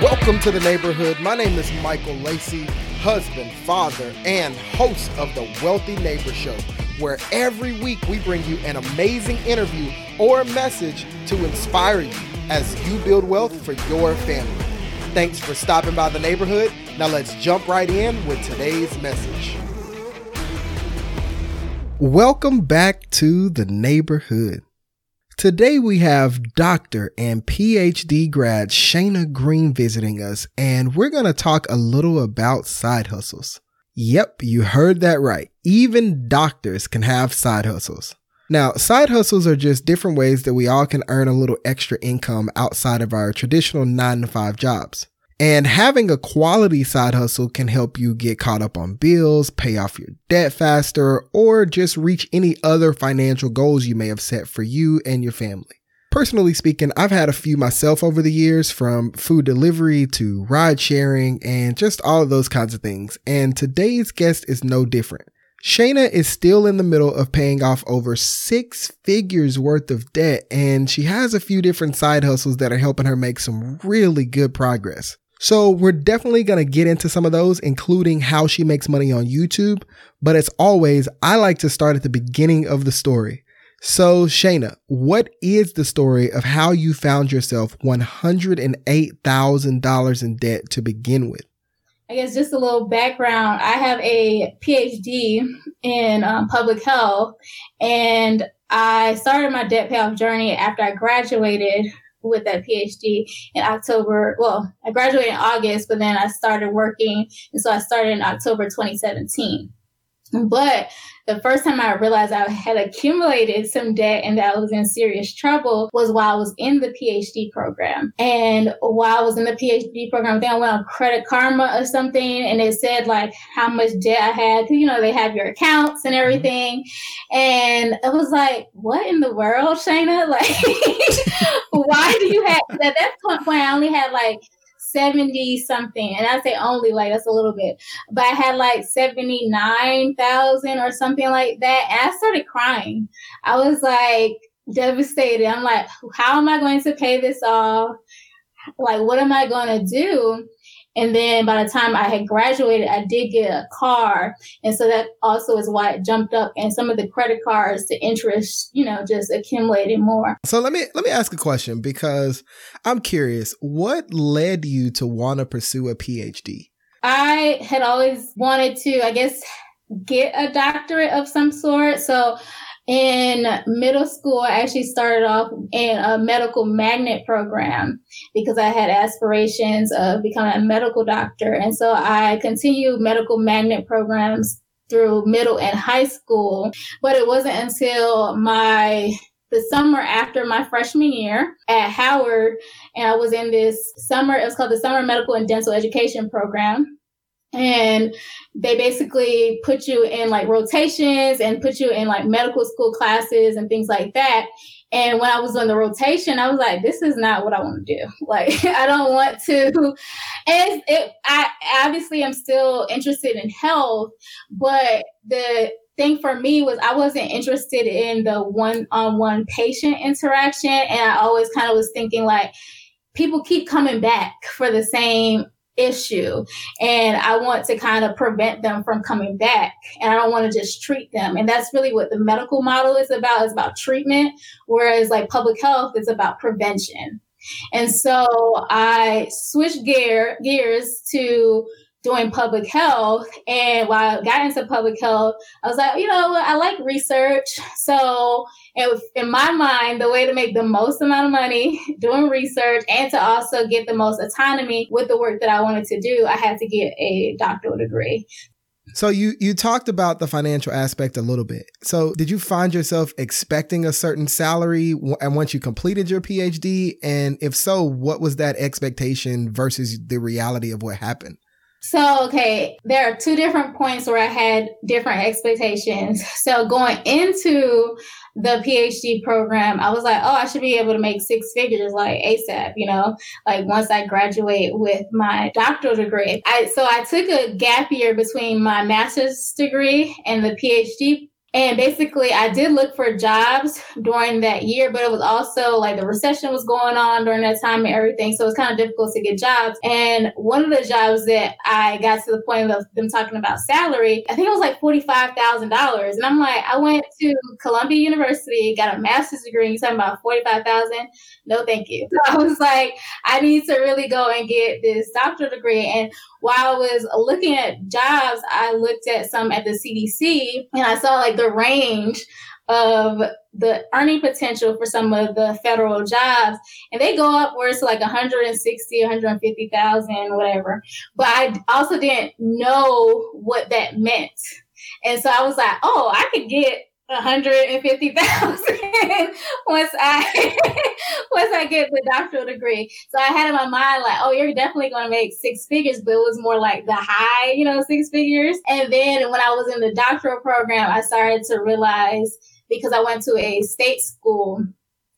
Welcome to the neighborhood. My name is Michael Lacey, husband, father, and host of the Wealthy Neighbor Show, where every week we bring you an amazing interview or message to inspire you as you build wealth for your family. Thanks for stopping by the neighborhood. Now let's jump right in with today's message. Welcome back to the neighborhood. Today we have Dr. and PhD grad Shana Green visiting us, and we're going to talk a little about side hustles. Yep, you heard that right. Even doctors can have side hustles. Now, side hustles are just different ways that we all can earn a little extra income outside of our traditional nine to five jobs. And having a quality side hustle can help you get caught up on bills, pay off your debt faster, or just reach any other financial goals you may have set for you and your family. Personally speaking, I've had a few myself over the years from food delivery to ride sharing and just all of those kinds of things. And today's guest is no different. Shana is still in the middle of paying off over six figures worth of debt, and she has a few different side hustles that are helping her make some really good progress. So we're definitely going to get into some of those, including how she makes money on YouTube. But as always, I like to start at the beginning of the story. So Shana, what is the story of how you found yourself $108,000 in debt to begin with? I guess just a little background. I have a PhD in um, public health, and I started my debt payoff journey after I graduated with that PhD in October. Well, I graduated in August, but then I started working. And so I started in October 2017. But the first time I realized I had accumulated some debt and that I was in serious trouble was while I was in the PhD program. And while I was in the PhD program, then I went on Credit Karma or something and it said like how much debt I had. You know, they have your accounts and mm-hmm. everything. And it was like, what in the world, Shana? Like, why do you have, at that point, I only had like 70 something. And I say only like that's a little bit, but I had like 79,000 or something like that. And I started crying. I was like devastated. I'm like, how am I going to pay this off? Like, what am I going to do? And then by the time I had graduated, I did get a car. And so that also is why it jumped up and some of the credit cards, the interest, you know, just accumulated more. So let me let me ask a question because I'm curious, what led you to want to pursue a PhD? I had always wanted to, I guess, get a doctorate of some sort. So in middle school, I actually started off in a medical magnet program because I had aspirations of becoming a medical doctor. And so I continued medical magnet programs through middle and high school. But it wasn't until my the summer after my freshman year at Howard, and I was in this summer, it was called the Summer Medical and Dental Education Program and they basically put you in like rotations and put you in like medical school classes and things like that. And when I was on the rotation, I was like, this is not what I want to do. Like, I don't want to. And it, I obviously am still interested in health, but the thing for me was I wasn't interested in the one on one patient interaction. And I always kind of was thinking like, people keep coming back for the same issue. And I want to kind of prevent them from coming back. And I don't want to just treat them. And that's really what the medical model is about. Is about treatment whereas like public health is about prevention. And so I switched gear gears to doing public health. And while I got into public health, I was like, you know, I like research. So in my mind, the way to make the most amount of money doing research and to also get the most autonomy with the work that I wanted to do, I had to get a doctoral degree. So you you talked about the financial aspect a little bit. So did you find yourself expecting a certain salary and once you completed your PhD and if so, what was that expectation versus the reality of what happened? So, okay, there are two different points where I had different expectations. So, going into the PhD program, I was like, oh, I should be able to make six figures like ASAP, you know, like once I graduate with my doctoral degree. I, so, I took a gap year between my master's degree and the PhD And basically, I did look for jobs during that year, but it was also like the recession was going on during that time and everything. So it was kind of difficult to get jobs. And one of the jobs that I got to the point of them talking about salary, I think it was like $45,000. And I'm like, I went to Columbia University, got a master's degree, you're talking about 45000 No, thank you. So I was like, I need to really go and get this doctoral degree. And while I was looking at jobs, I looked at some at the CDC and I saw like the range of the earning potential for some of the federal jobs and they go up where it's like 160 150,000 whatever. But I also didn't know what that meant. And so I was like oh I could get 150,000 once I once I get the doctoral degree. So I had in my mind like, oh, you're definitely going to make six figures, but it was more like the high, you know, six figures. And then when I was in the doctoral program, I started to realize because I went to a state school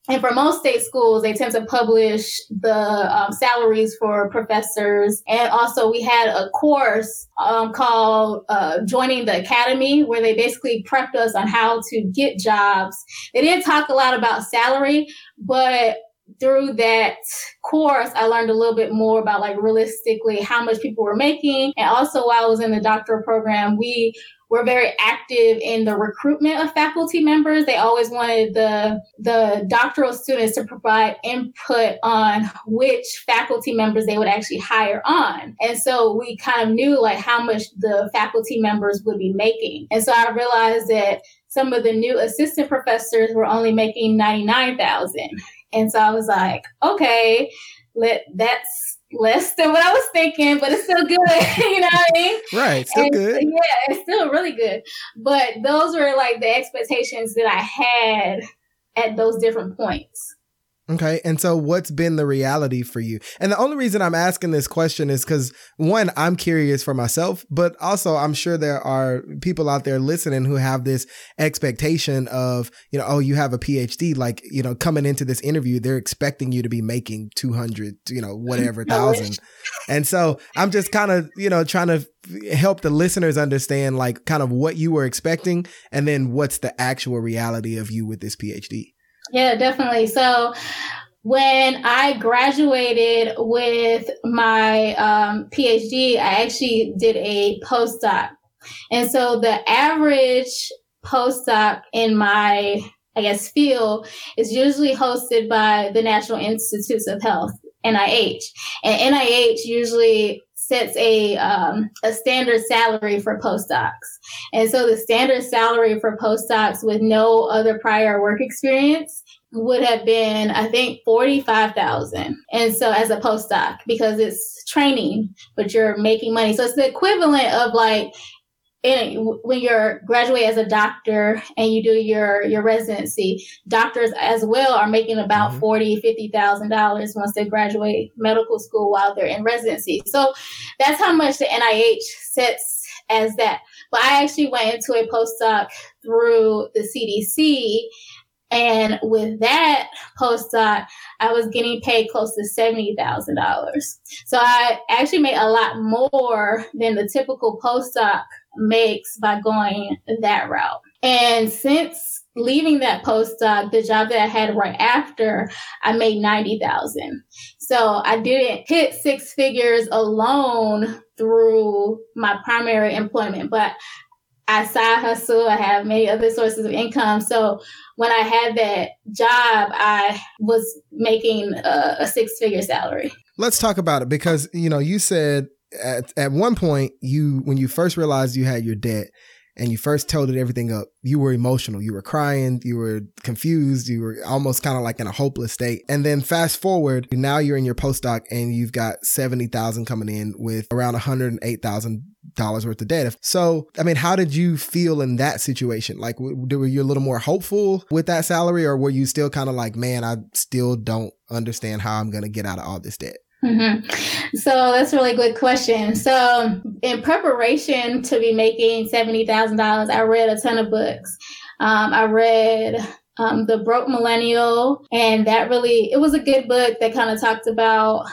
and for most state schools, they tend to publish the um, salaries for professors. And also, we had a course um, called uh, Joining the Academy, where they basically prepped us on how to get jobs. They didn't talk a lot about salary, but through that course, I learned a little bit more about like realistically how much people were making. And also while I was in the doctoral program, we were very active in the recruitment of faculty members. They always wanted the, the doctoral students to provide input on which faculty members they would actually hire on. And so we kind of knew like how much the faculty members would be making. And so I realized that some of the new assistant professors were only making 99,000. And so I was like, okay, let that's less than what I was thinking, but it's still good. you know what I mean? Right. Still and, good. Yeah, it's still really good. But those were like the expectations that I had at those different points. Okay. And so what's been the reality for you? And the only reason I'm asking this question is because one, I'm curious for myself, but also I'm sure there are people out there listening who have this expectation of, you know, oh, you have a PhD, like, you know, coming into this interview, they're expecting you to be making 200, you know, whatever thousand. and so I'm just kind of, you know, trying to help the listeners understand like kind of what you were expecting and then what's the actual reality of you with this PhD. Yeah, definitely. So when I graduated with my um, PhD, I actually did a postdoc. And so the average postdoc in my, I guess, field is usually hosted by the National Institutes of Health, NIH. And NIH usually sets a um, a standard salary for postdocs. And so the standard salary for postdocs with no other prior work experience would have been, I think, 45,000. And so as a postdoc, because it's training, but you're making money. So it's the equivalent of like, in, when you're graduate as a doctor and you do your your residency, doctors as well are making about mm-hmm. forty, fifty thousand dollars once they graduate medical school while they're in residency. So that's how much the NIH sets as that. But I actually went into a postdoc through the CDC and with that postdoc, I was getting paid close to $70,000. So I actually made a lot more than the typical postdoc makes by going that route. And since leaving that postdoc, uh, the job that I had right after, I made 90,000. So I didn't hit six figures alone through my primary employment, but I side hustle. I have many other sources of income. So when I had that job, I was making a, a six figure salary. Let's talk about it because, you know, you said at, at one point you, when you first realized you had your debt, and you first totaled everything up, you were emotional. You were crying. You were confused. You were almost kind of like in a hopeless state. And then fast forward, now you're in your postdoc and you've got 70,000 coming in with around 108,000 dollars worth of debt. So, I mean, how did you feel in that situation? Like, were you a little more hopeful with that salary or were you still kind of like, man, I still don't understand how I'm going to get out of all this debt? Mm-hmm. So that's a really good question. So in preparation to be making seventy thousand dollars, I read a ton of books. Um, I read um, the Broke Millennial, and that really it was a good book that kind of talked about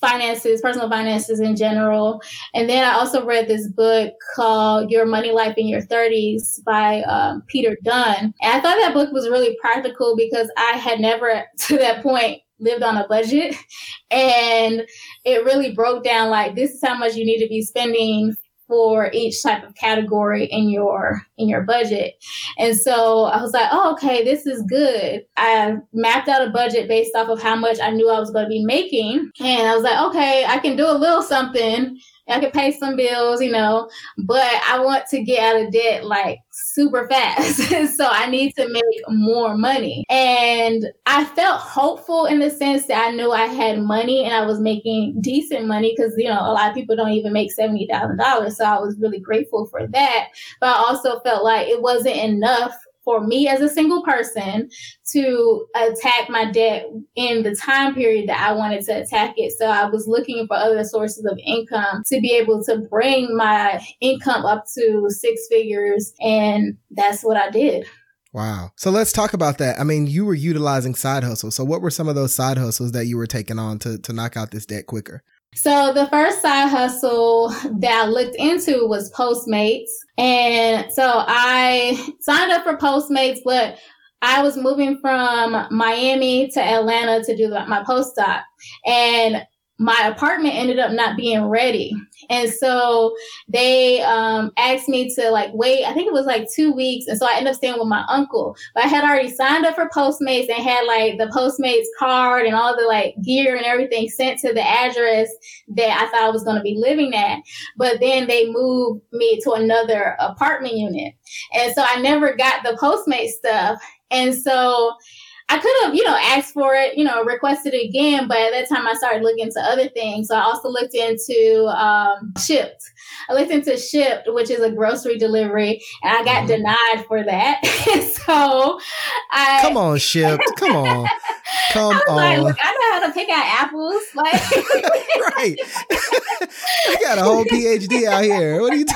finances, personal finances in general. And then I also read this book called Your Money Life in Your 30s by um, Peter Dunn. And I thought that book was really practical because I had never to that point lived on a budget and it really broke down like this is how much you need to be spending for each type of category in your in your budget. And so I was like, oh, okay, this is good. I mapped out a budget based off of how much I knew I was going to be making. And I was like, okay, I can do a little something I could pay some bills, you know, but I want to get out of debt like super fast. so I need to make more money. And I felt hopeful in the sense that I knew I had money and I was making decent money because, you know, a lot of people don't even make $70,000. So I was really grateful for that. But I also felt like it wasn't enough for me as a single person to attack my debt in the time period that I wanted to attack it. So I was looking for other sources of income to be able to bring my income up to six figures. And that's what I did. Wow. So let's talk about that. I mean, you were utilizing side hustles. So what were some of those side hustles that you were taking on to, to knock out this debt quicker? So the first side hustle that I looked into was Postmates. And so I signed up for Postmates, but I was moving from Miami to Atlanta to do my postdoc. And my apartment ended up not being ready. And so they um, asked me to like wait, I think it was like two weeks. And so I ended up staying with my uncle. But I had already signed up for Postmates and had like the Postmates card and all the like gear and everything sent to the address that I thought I was going to be living at. But then they moved me to another apartment unit. And so I never got the Postmate stuff. And so I could have, you know, asked for it, you know, requested it again, but at that time I started looking into other things. So I also looked into um, Shipt. I looked into Shipt, which is a grocery delivery, and I got mm-hmm. denied for that. so I come on, Shipt, come on, come I on. Like, Look, I know how to pick out apples, like right. I got a whole PhD out here. What are you? T-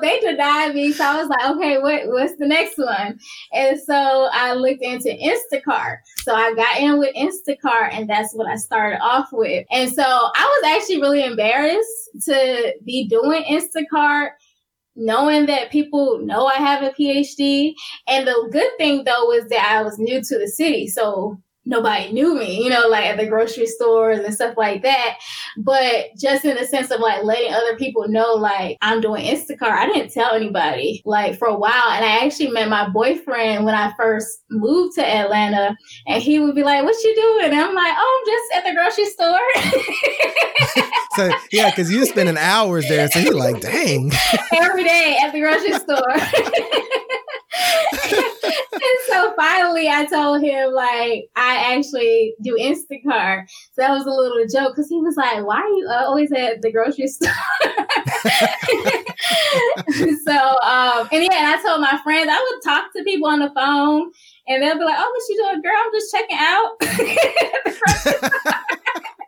they denied me. So I was like, okay, what, what's the next one? And so I looked into Instacart. So I got in with Instacart and that's what I started off with. And so I was actually really embarrassed to be doing Instacart knowing that people know I have a PhD. And the good thing though was that I was new to the city. So nobody knew me, you know, like at the grocery stores and stuff like that. But just in the sense of like letting other people know, like I'm doing Instacart, I didn't tell anybody like for a while. And I actually met my boyfriend when I first moved to Atlanta, and he would be like, "What you doing?" And I'm like, "Oh, I'm just at the grocery store." so yeah, because you're spending hours there, so he's like, "Dang." Every day at the grocery store finally I told him like I actually do Instacart. So that was a little joke because he was like, Why are you always at the grocery store? so um and yeah, I told my friends I would talk to people on the phone and they'll be like, Oh, what you doing, girl? I'm just checking out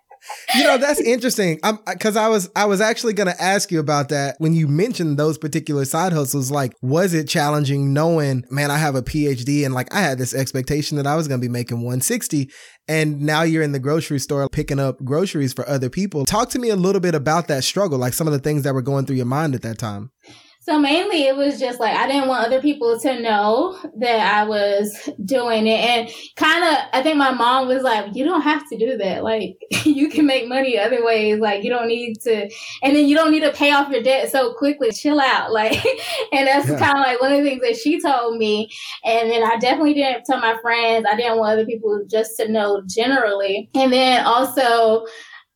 you know that's interesting. Because i was i was actually going to ask you about that when you mentioned those particular side hustles like was it challenging knowing man i have a phd and like i had this expectation that i was going to be making 160 and now you're in the grocery store picking up groceries for other people. Talk to me a little bit about that struggle like some of the things that were going through your mind at that time so mainly it was just like I didn't want other people to know that I was doing it. And kind of, I think my mom was like, you don't have to do that. Like, you can make money other ways. Like, you don't need to, and then you don't need to pay off your debt so quickly. Chill out. Like, and that's yeah. kind of like one of the things that she told me. And then I definitely didn't tell my friends. I didn't want other people just to know generally. And then also,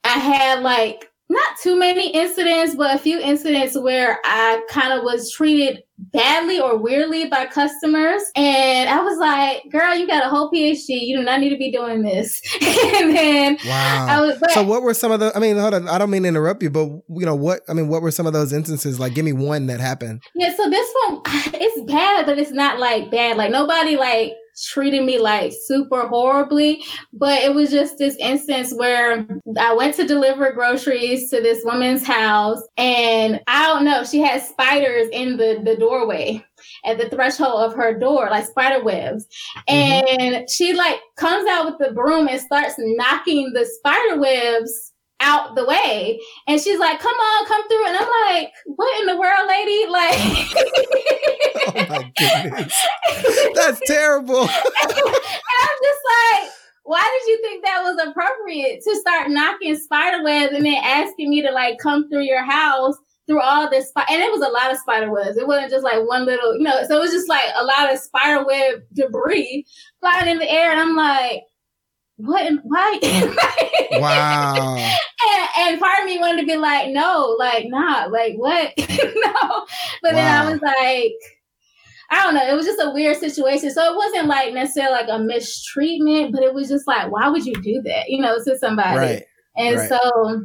I had like not too many incidents, but a few incidents where I kind of was treated badly or weirdly by customers. And I was like, girl, you got a whole PhD. You do not need to be doing this. and then wow. I was, but, so what were some of the, I mean, hold on, I don't mean to interrupt you, but you know, what, I mean, what were some of those instances? Like, give me one that happened. Yeah. So this one, it's bad, but it's not like bad. Like nobody like, treated me like super horribly. But it was just this instance where I went to deliver groceries to this woman's house and I don't know, she had spiders in the, the doorway. at the threshold of her door, like spider webs. Mm-hmm. And she like comes out with the broom and starts knocking the spider webs out the way. And she's like, come on, come through. And I'm like, what in the world, lady? Like, oh my goodness. That's terrible. and I'm just like, why did you think that was appropriate to start knocking spider webs and then asking me to like come through your house through all this sp- and it was a lot of spider webs. It wasn't just like one little, you know, so it was just like a lot of spider web debris flying in the air. And I'm like, what am, why? wow. and, and, part of me wanted to be like, no, like, nah, like what? no. But wow. then I was like, I don't know. It was just a weird situation. So it wasn't like necessarily like a mistreatment, but it was just like, why would you do that? You know, to somebody. Right. And right. so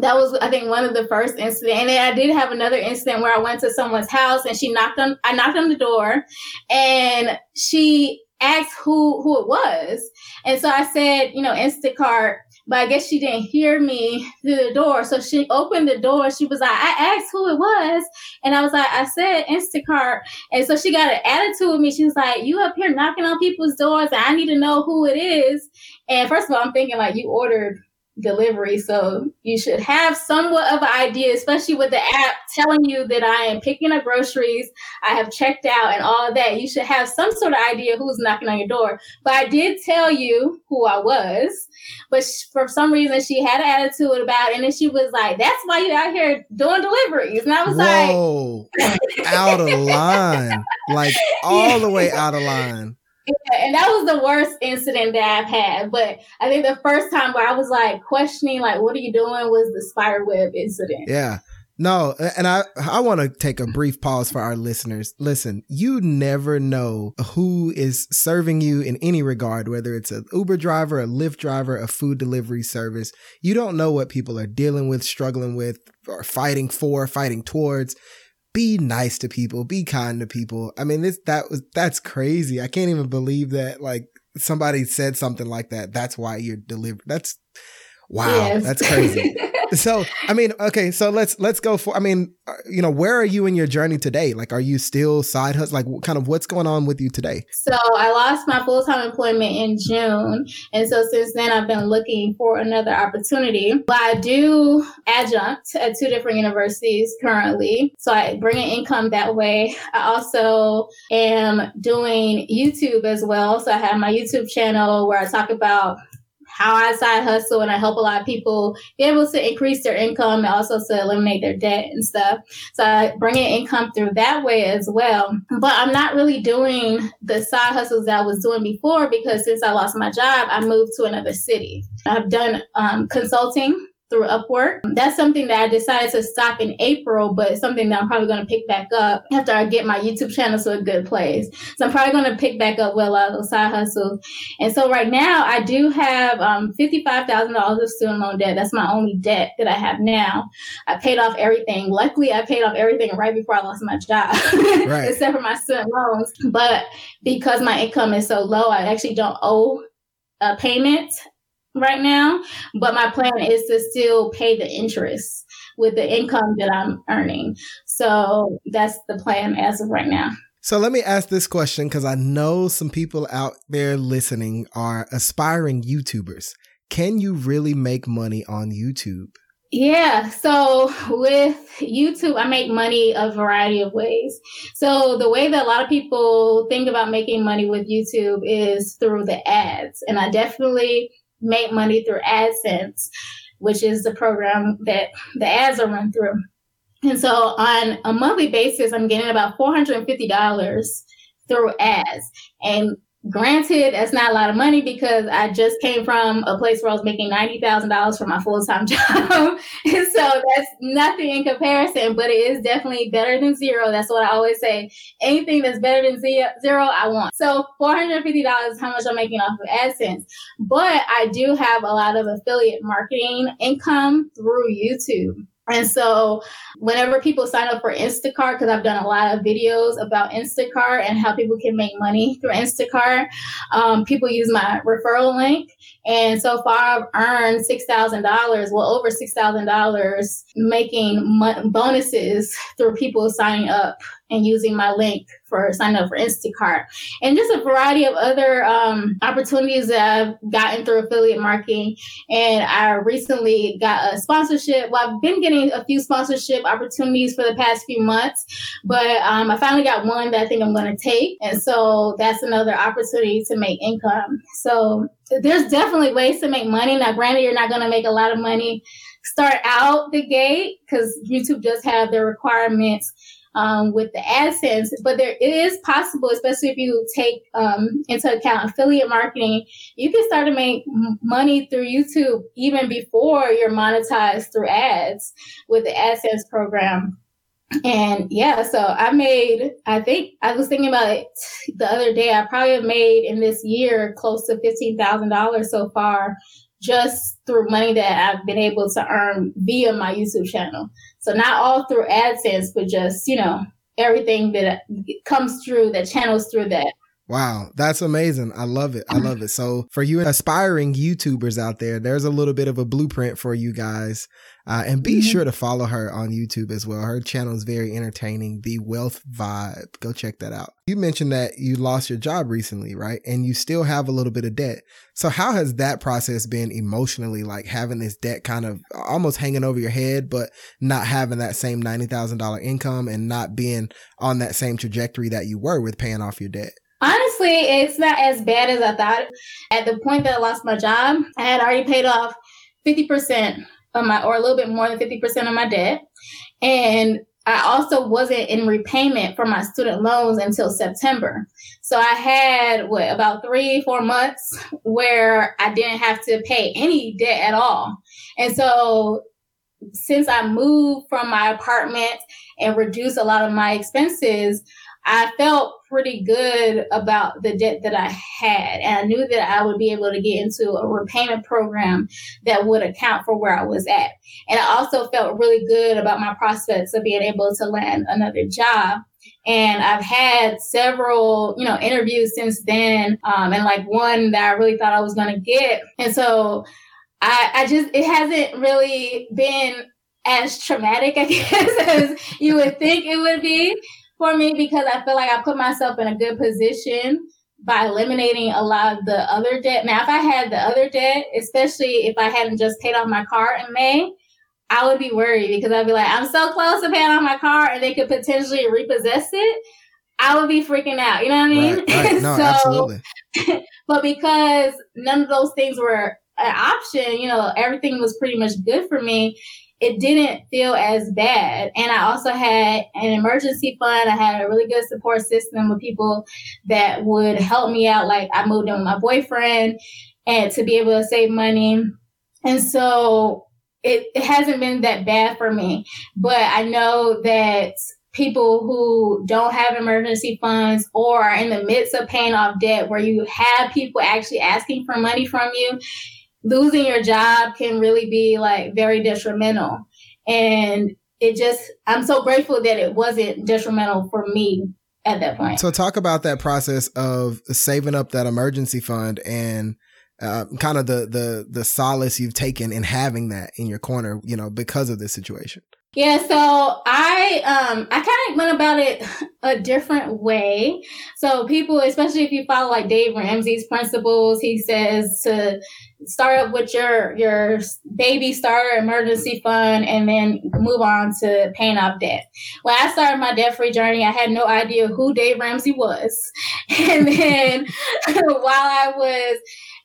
that was, I think, one of the first incidents. And then I did have another incident where I went to someone's house and she knocked on, I knocked on the door and she asked who, who it was. And so I said, you know, Instacart but I guess she didn't hear me through the door. So she opened the door. She was like, I asked who it was. And I was like, I said Instacart. And so she got an attitude with me. She was like, you up here knocking on people's doors. And I need to know who it is. And first of all, I'm thinking like you ordered delivery. So you should have somewhat of an idea, especially with the app telling you that I am picking up groceries, I have checked out and all that. You should have some sort of idea who's knocking on your door. But I did tell you who I was, but for some reason she had an attitude about it. And then she was like, that's why you out here doing deliveries. And I was Whoa, like, out of line, like all yeah. the way out of line. Yeah, and that was the worst incident that I've had. But I think the first time where I was like questioning, like, what are you doing was the spider web incident. Yeah. No, and I I want to take a brief pause for our listeners. Listen, you never know who is serving you in any regard, whether it's an Uber driver, a Lyft driver, a food delivery service. You don't know what people are dealing with, struggling with, or fighting for, fighting towards be nice to people, be kind to people. I mean, this that was that's crazy. I can't even believe that like somebody said something like that. That's why you're delivered. That's wow. Yes. That's crazy. so I mean, okay, so let's let's go for. I mean, uh, you know, where are you in your journey today? Like, are you still side hustle? Like, what, kind of what's going on with you today? So I lost my full time employment in June, and so since then I've been looking for another opportunity. But I do adjunct at two different universities currently, so I bring in income that way. I also am doing YouTube as well, so I have my YouTube channel where I talk about how I side hustle and I help a lot of people be able to increase their income and also to eliminate their debt and stuff. So I bring in income through that way as well. But I'm not really doing the side hustles that I was doing before because since I lost my job, I moved to another city. I've done um, consulting through Upwork. That's something that I decided to stop in April, but something that I'm probably going to pick back up after I get my YouTube channel to a good place. So I'm probably going to pick back up with a lot of those side hustles. And so right now I do have um, $55,000 of student loan debt. That's my only debt that I have now. I paid off everything. Luckily, I paid off everything right before I lost my job, right. except for my student loans. But because my income is so low, I actually don't owe a payment right now, but my plan is to still pay the interest with the income that I'm earning. So that's the plan as of right now. So let me ask this question because I know some people out there listening are aspiring YouTubers. Can you really make money on YouTube? Yeah, so with YouTube, I make money a variety of ways. So the way that a lot of people think about making money with YouTube is through the ads. And I definitely make money through AdSense, which is the program that the ads are run through. And so on a monthly basis, I'm getting about $450 through ads. And Granted, that's not a lot of money because I just came from a place where I was making $90,000 for my full time job. and so that's nothing in comparison, but it is definitely better than zero. That's what I always say. Anything that's better than zero, I want. So $450 is how much I'm making off of AdSense. But I do have a lot of affiliate marketing income through YouTube. And so whenever people sign up for Instacart, because I've done a lot of videos about Instacart and how people can make money through Instacart, um, people use my referral link. And so far I've earned $6,000, well, over $6,000 making mo- bonuses through people signing up and using my link for signing up for Instacart and just a variety of other um, opportunities that I've gotten through affiliate marketing. And I recently got a sponsorship. Well, I've been getting a few sponsorship opportunities for the past few months, but um, I finally got one that I think I'm going to take. And so that's another opportunity to make income. So there's definitely ways to make money. Now, granted, you're not going to make a lot of money start out the gate because YouTube does have their requirements um, with the AdSense, but there it is possible, especially if you take um, into account affiliate marketing, you can start to make money through YouTube even before you're monetized through ads with the AdSense program. And yeah, so I made, I think I was thinking about it the other day. I probably have made in this year close to $15,000 so far just through money that I've been able to earn via my YouTube channel. So not all through AdSense, but just, you know, everything that comes through that channels through that. Wow, that's amazing. I love it. I love it. So, for you aspiring YouTubers out there, there's a little bit of a blueprint for you guys uh, and be mm-hmm. sure to follow her on YouTube as well. Her channel is very entertaining. The Wealth Vibe. Go check that out. You mentioned that you lost your job recently, right? And you still have a little bit of debt. So how has that process been emotionally, like having this debt kind of almost hanging over your head, but not having that same $90,000 income and not being on that same trajectory that you were with paying off your debt? Honestly, it's not as bad as I thought. At the point that I lost my job, I had already paid off 50% of my, or a little bit more than 50% of my debt. And I also wasn't in repayment for my student loans until September. So I had what about three, four months where I didn't have to pay any debt at all. And so since I moved from my apartment and reduced a lot of my expenses, I felt pretty good about the debt that I had. And I knew that I would be able to get into a repayment program that would account for where I was at. And I also felt really good about my prospects of being able to land another job. And I've had several, you know, interviews since then, um, and like one that I really thought I was going to get. And so I, I just, it hasn't really been as traumatic, I guess, as you would think it would be for me because I feel like I put myself in a good position by eliminating a lot of the other debt. Now, if I had the other debt, especially if I hadn't just paid off my car in May, I would be worried because I'd be like, I'm so close to paying off my car and they could potentially repossess it. I would be freaking out. You know what I mean? Right, right. No, so, absolutely. but because none of those things were an option, you know, everything was pretty much good for me it didn't feel as bad. And I also had an emergency fund. I had a really good support system with people that would help me out. Like I moved in with my boyfriend and to be able to save money. And so it, it hasn't been that bad for me. But I know that people who don't have emergency funds or are in the midst of paying off debt where you have people actually asking for money from you, losing your job can really be like very detrimental. And it just, I'm so grateful that it wasn't detrimental for me at that point. So, talk about that process of saving up that emergency fund and uh, kind of the the the solace you've taken in having that in your corner, you know, because of this situation. Yeah, so I um I kind of went about it a different way. So people, especially if you follow like Dave Ramsey's principles, he says to start up with your your baby starter emergency fund and then move on to paying off debt. When I started my debt free journey, I had no idea who Dave Ramsey was, and then while I was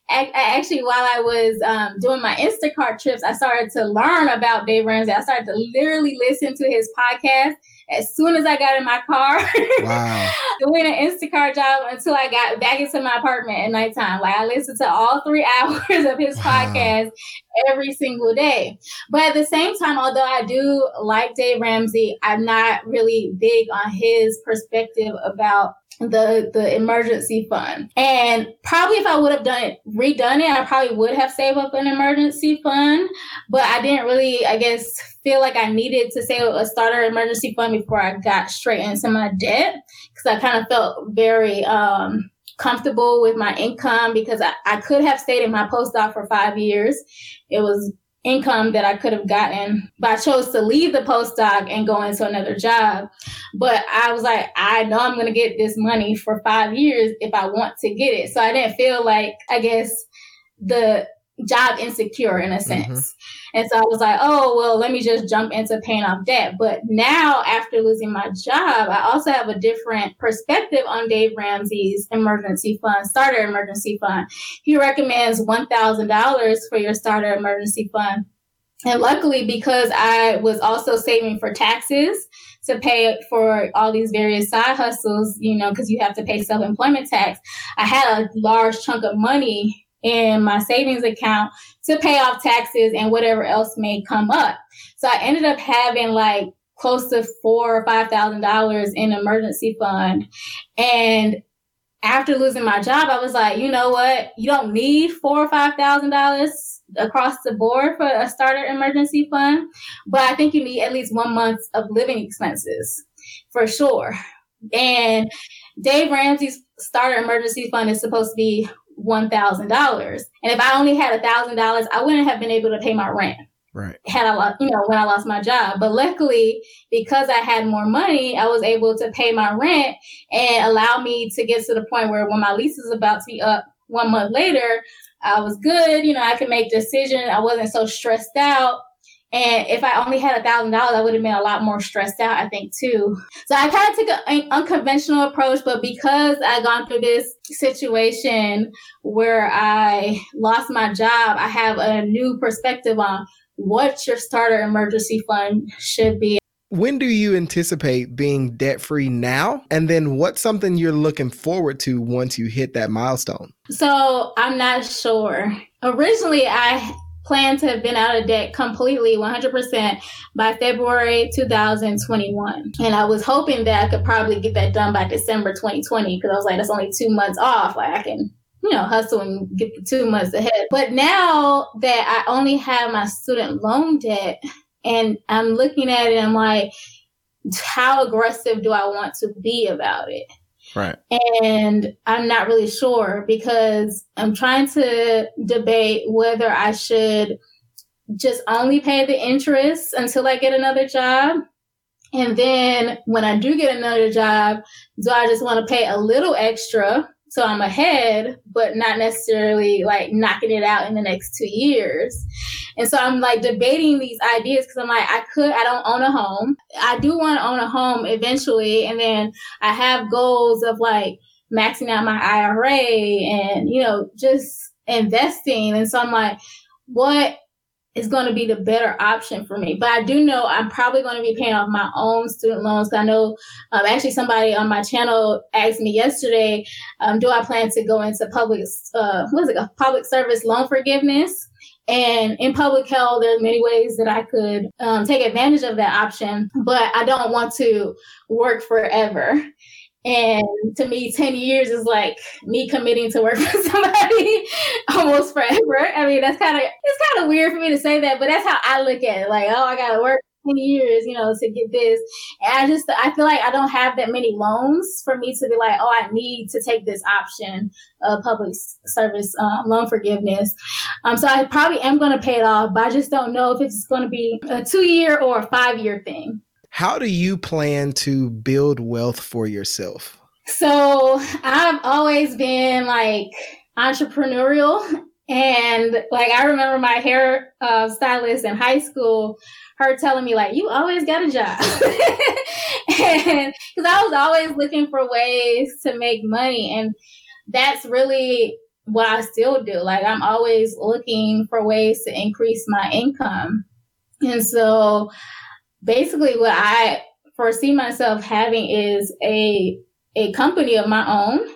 actually while I was um, doing my Instacart trips, I started to learn about Dave Ramsey. I started to literally listen to his podcast as soon as I got in my car. Wow. doing an Instacart job until I got back into my apartment at nighttime. Like I listened to all three hours of his wow. podcast every single day. But at the same time, although I do like Dave Ramsey, I'm not really big on his perspective about the the emergency fund. And probably if I would have done it redone it, I probably would have saved up an emergency fund. But I didn't really, I guess, feel like I needed to save a starter emergency fund before I got straight into my debt because I kind of felt very um comfortable with my income because I, I could have stayed in my postdoc for five years. It was income that I could have gotten, but I chose to leave the postdoc and go into another job. But I was like, I know I'm going to get this money for five years if I want to get it. So I didn't feel like, I guess, the job insecure in a mm-hmm. sense. Mm-hmm. And so I was like, oh, well, let me just jump into paying off debt. But now, after losing my job, I also have a different perspective on Dave Ramsey's emergency fund, starter emergency fund. He recommends $1,000 for your starter emergency fund. And luckily, because I was also saving for taxes to pay for all these various side hustles, you know, because you have to pay self employment tax, I had a large chunk of money in my savings account to pay off taxes and whatever else may come up. So I ended up having like close to four or five thousand dollars in emergency fund. And after losing my job, I was like, you know what? You don't need four or five thousand dollars across the board for a starter emergency fund, but I think you need at least one month of living expenses for sure. And Dave Ramsey's starter emergency fund is supposed to be $1,000. And if I only had $1,000, I wouldn't have been able to pay my rent. Right. Had I lost, you know, when I lost my job. But luckily, because I had more money, I was able to pay my rent and allow me to get to the point where when my lease is about to be up one month later, I was good. You know, I could make decisions. I wasn't so stressed out. And if I only had a thousand dollars, I would have been a lot more stressed out, I think, too. So I kind of took an unconventional approach, but because I've gone through this situation where I lost my job, I have a new perspective on what your starter emergency fund should be. When do you anticipate being debt free now? And then what's something you're looking forward to once you hit that milestone? So I'm not sure. Originally, I plan to have been out of debt completely 100% by February 2021. And I was hoping that I could probably get that done by December 2020 because I was like, that's only two months off. Like I can, you know, hustle and get the two months ahead. But now that I only have my student loan debt and I'm looking at it, I'm like, how aggressive do I want to be about it? Right. And I'm not really sure because I'm trying to debate whether I should just only pay the interest until I get another job. And then when I do get another job, do I just want to pay a little extra so I'm ahead, but not necessarily like knocking it out in the next two years. And so I'm like debating these ideas because I'm like, I could, I don't own a home. I do want to own a home eventually. And then I have goals of like maxing out my IRA and, you know, just investing. And so I'm like, what is going to be the better option for me. But I do know I'm probably going to be paying off my own student loans. I know um, actually somebody on my channel asked me yesterday, um, do I plan to go into public, uh, what is it, public service loan forgiveness? And in public health, there are many ways that I could um, take advantage of that option, but I don't want to work forever. And to me, 10 years is like me committing to work for somebody almost forever. I mean, that's kind of, it's kind of weird for me to say that, but that's how I look at it. Like, oh, I got to work 10 years, you know, to get this. And I just, I feel like I don't have that many loans for me to be like, oh, I need to take this option of public service um, loan forgiveness. Um, so I probably am going to pay it off, but I just don't know if it's going to be a two year or a five year thing. How do you plan to build wealth for yourself? So I've always been like entrepreneurial. And like I remember my hair uh, stylist in high school, her telling me like, "You always got a job," and because I was always looking for ways to make money, and that's really what I still do. Like I'm always looking for ways to increase my income, and so basically what I foresee myself having is a a company of my own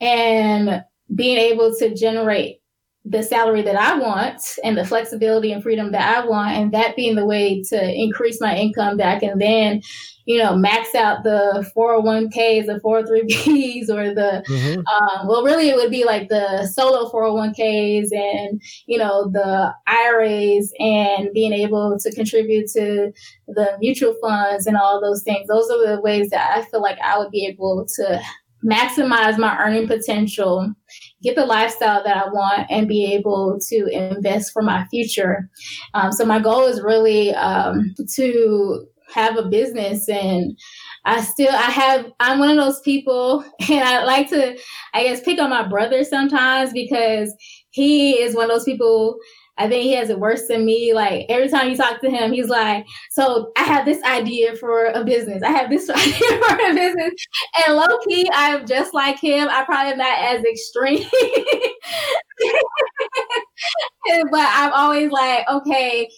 and being able to generate the salary that I want and the flexibility and freedom that I want, and that being the way to increase my income that I can then, you know, max out the 401ks, the 403bs, or the, mm-hmm. um, well, really it would be like the solo 401ks and, you know, the IRAs and being able to contribute to the mutual funds and all those things. Those are the ways that I feel like I would be able to maximize my earning potential, get the lifestyle that I want, and be able to invest for my future. Um, so my goal is really um, to have a business and I still I have I'm one of those people and I like to I guess pick on my brother sometimes because he is one of those people I think he has it worse than me. Like every time you talk to him, he's like, "So I have this idea for a business. I have this idea for a business." And low key, I'm just like him. I probably am not as extreme, but I'm always like, "Okay,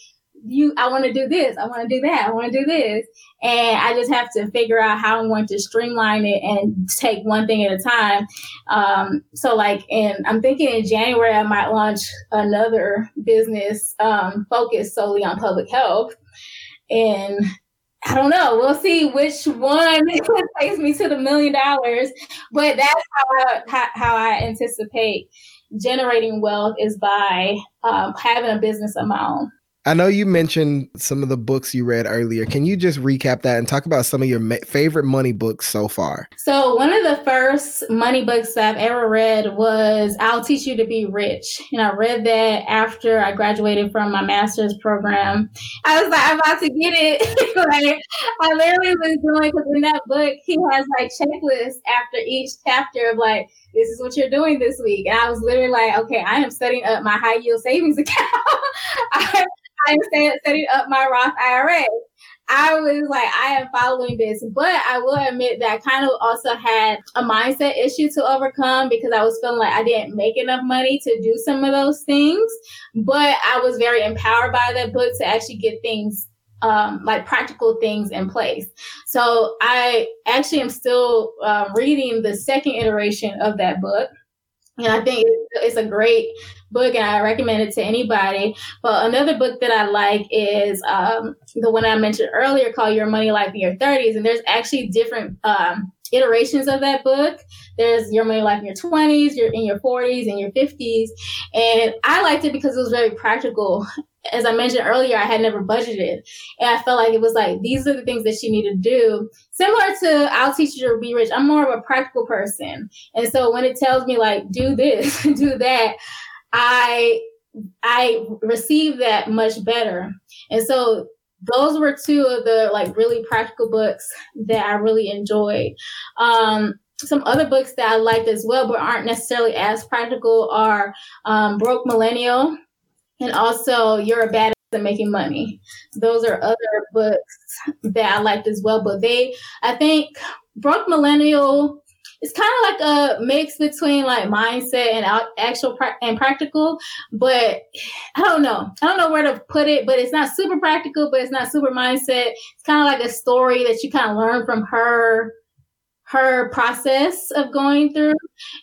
you I want to do this, I want to do that, I want to do this. And I just have to figure out how I'm going to streamline it and take one thing at a time. Um, so like and I'm thinking in January I might launch another business um, focused solely on public health. And I don't know. We'll see which one takes me to the million dollars, but that's how I, how, I anticipate generating wealth is by um, having a business of my own. I know you mentioned some of the books you read earlier. Can you just recap that and talk about some of your ma- favorite money books so far? So, one of the first money books I've ever read was I'll Teach You to Be Rich. And I read that after I graduated from my master's program. I was like, I'm about to get it. like, I literally was doing, because in that book, he has like checklists after each chapter of like, this is what you're doing this week. And I was literally like, okay, I am setting up my high yield savings account. I, I'm setting up my Roth IRA. I was like, I am following this, but I will admit that I kind of also had a mindset issue to overcome because I was feeling like I didn't make enough money to do some of those things. But I was very empowered by that book to actually get things um, like practical things in place. So I actually am still uh, reading the second iteration of that book. And I think it's a great book and I recommend it to anybody. But another book that I like is um, the one I mentioned earlier called Your Money Life in Your 30s. And there's actually different um, iterations of that book. There's Your Money Life in Your 20s, you're in your 40s, and your 50s. And I liked it because it was very practical. As I mentioned earlier, I had never budgeted. And I felt like it was like, these are the things that you need to do. Similar to I'll teach you to be rich. I'm more of a practical person. And so when it tells me like, do this, do that, I I received that much better. And so those were two of the like really practical books that I really enjoyed. Um, some other books that I liked as well, but aren't necessarily as practical are um, Broke Millennial and also You're a Badass at Making Money. Those are other books that I liked as well, but they, I think Broke Millennial it's kind of like a mix between like mindset and actual pra- and practical but i don't know. I don't know where to put it but it's not super practical but it's not super mindset. It's kind of like a story that you kind of learn from her her process of going through.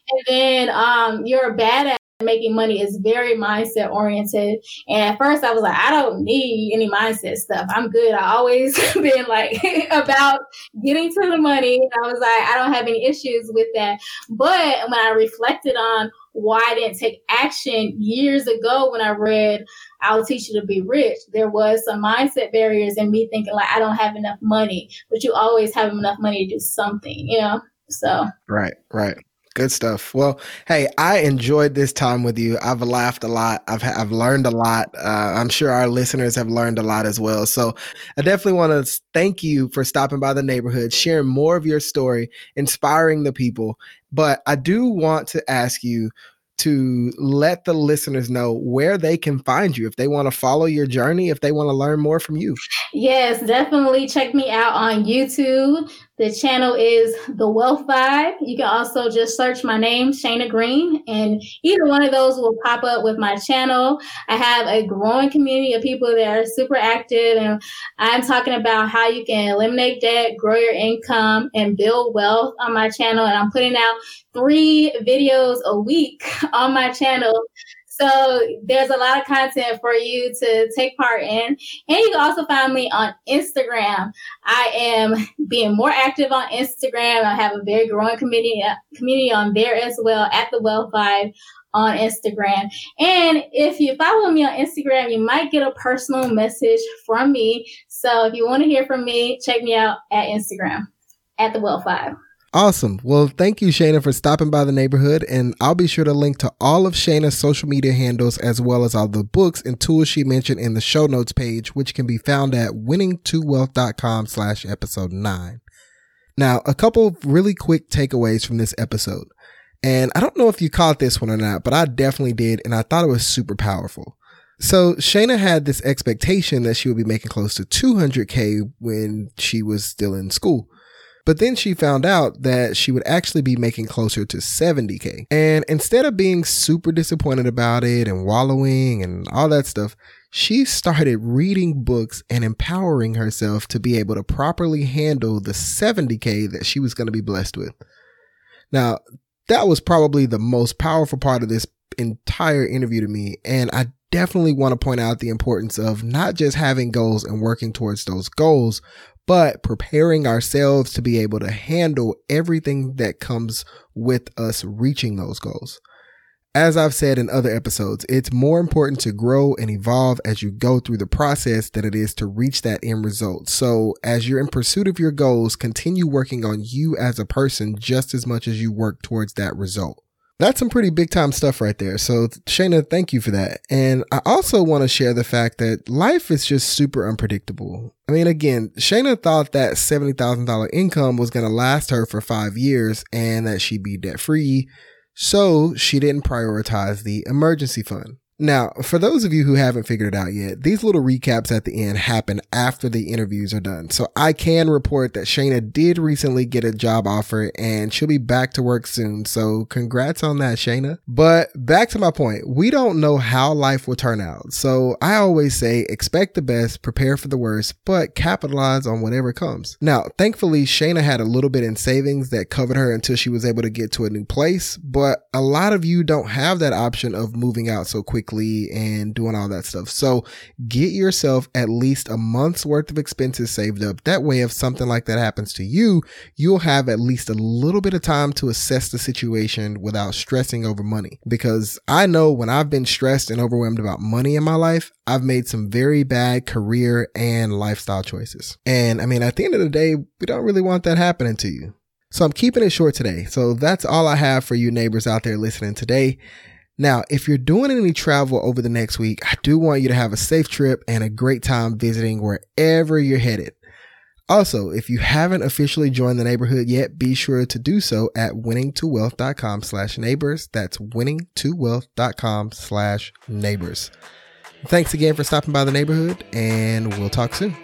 And then um you're a badass making money is very mindset oriented. And at first I was like, I don't need any mindset stuff. I'm good. I always been like about getting to the money. I was like, I don't have any issues with that. But when I reflected on why I didn't take action years ago when I read I'll teach you to be rich, there was some mindset barriers in me thinking like I don't have enough money, but you always have enough money to do something, you know? So Right, right. Good stuff. Well, hey, I enjoyed this time with you. I've laughed a lot. I've I've learned a lot. Uh, I'm sure our listeners have learned a lot as well. So, I definitely want to thank you for stopping by the neighborhood, sharing more of your story, inspiring the people. But I do want to ask you to let the listeners know where they can find you if they want to follow your journey, if they want to learn more from you. Yes, definitely check me out on YouTube. The channel is The Wealth Vibe. You can also just search my name, Shana Green, and either one of those will pop up with my channel. I have a growing community of people that are super active, and I'm talking about how you can eliminate debt, grow your income, and build wealth on my channel. And I'm putting out three videos a week on my channel so there's a lot of content for you to take part in. And you can also find me on Instagram. I am being more active on Instagram. I have a very growing community, community on there as well at the Wealth Vibe on Instagram. And if you follow me on Instagram, you might get a personal message from me. So if you want to hear from me, check me out at Instagram at the Wealth Vibe. Awesome. Well, thank you, Shayna, for stopping by the neighborhood. And I'll be sure to link to all of Shayna's social media handles as well as all the books and tools she mentioned in the show notes page, which can be found at winningtowealth.com slash episode nine. Now, a couple really quick takeaways from this episode. And I don't know if you caught this one or not, but I definitely did. And I thought it was super powerful. So Shayna had this expectation that she would be making close to 200K when she was still in school. But then she found out that she would actually be making closer to 70K. And instead of being super disappointed about it and wallowing and all that stuff, she started reading books and empowering herself to be able to properly handle the 70K that she was going to be blessed with. Now, that was probably the most powerful part of this entire interview to me. And I definitely want to point out the importance of not just having goals and working towards those goals, but preparing ourselves to be able to handle everything that comes with us reaching those goals. As I've said in other episodes, it's more important to grow and evolve as you go through the process than it is to reach that end result. So as you're in pursuit of your goals, continue working on you as a person just as much as you work towards that result. That's some pretty big time stuff right there. So, Shayna, thank you for that. And I also want to share the fact that life is just super unpredictable. I mean, again, Shayna thought that $70,000 income was going to last her for five years and that she'd be debt free. So she didn't prioritize the emergency fund. Now, for those of you who haven't figured it out yet, these little recaps at the end happen after the interviews are done. So I can report that Shayna did recently get a job offer and she'll be back to work soon. So congrats on that, Shayna. But back to my point, we don't know how life will turn out. So I always say expect the best, prepare for the worst, but capitalize on whatever comes. Now, thankfully, Shayna had a little bit in savings that covered her until she was able to get to a new place. But a lot of you don't have that option of moving out so quickly and doing all that stuff. So get yourself at least a month's worth of expenses saved up. That way, if something like that happens to you, you'll have at least a little bit of time to assess the situation without stressing over money. Because I know when I've been stressed and overwhelmed about money in my life, I've made some very bad career and lifestyle choices. And I mean, at the end of the day, we don't really want that happening to you. So I'm keeping it short today. So that's all I have for you neighbors out there listening today. Now, if you're doing any travel over the next week, I do want you to have a safe trip and a great time visiting wherever you're headed. Also, if you haven't officially joined the neighborhood yet, be sure to do so at winningtowealth.com slash neighbors. That's winningtowealth.com slash neighbors. Thanks again for stopping by the neighborhood and we'll talk soon.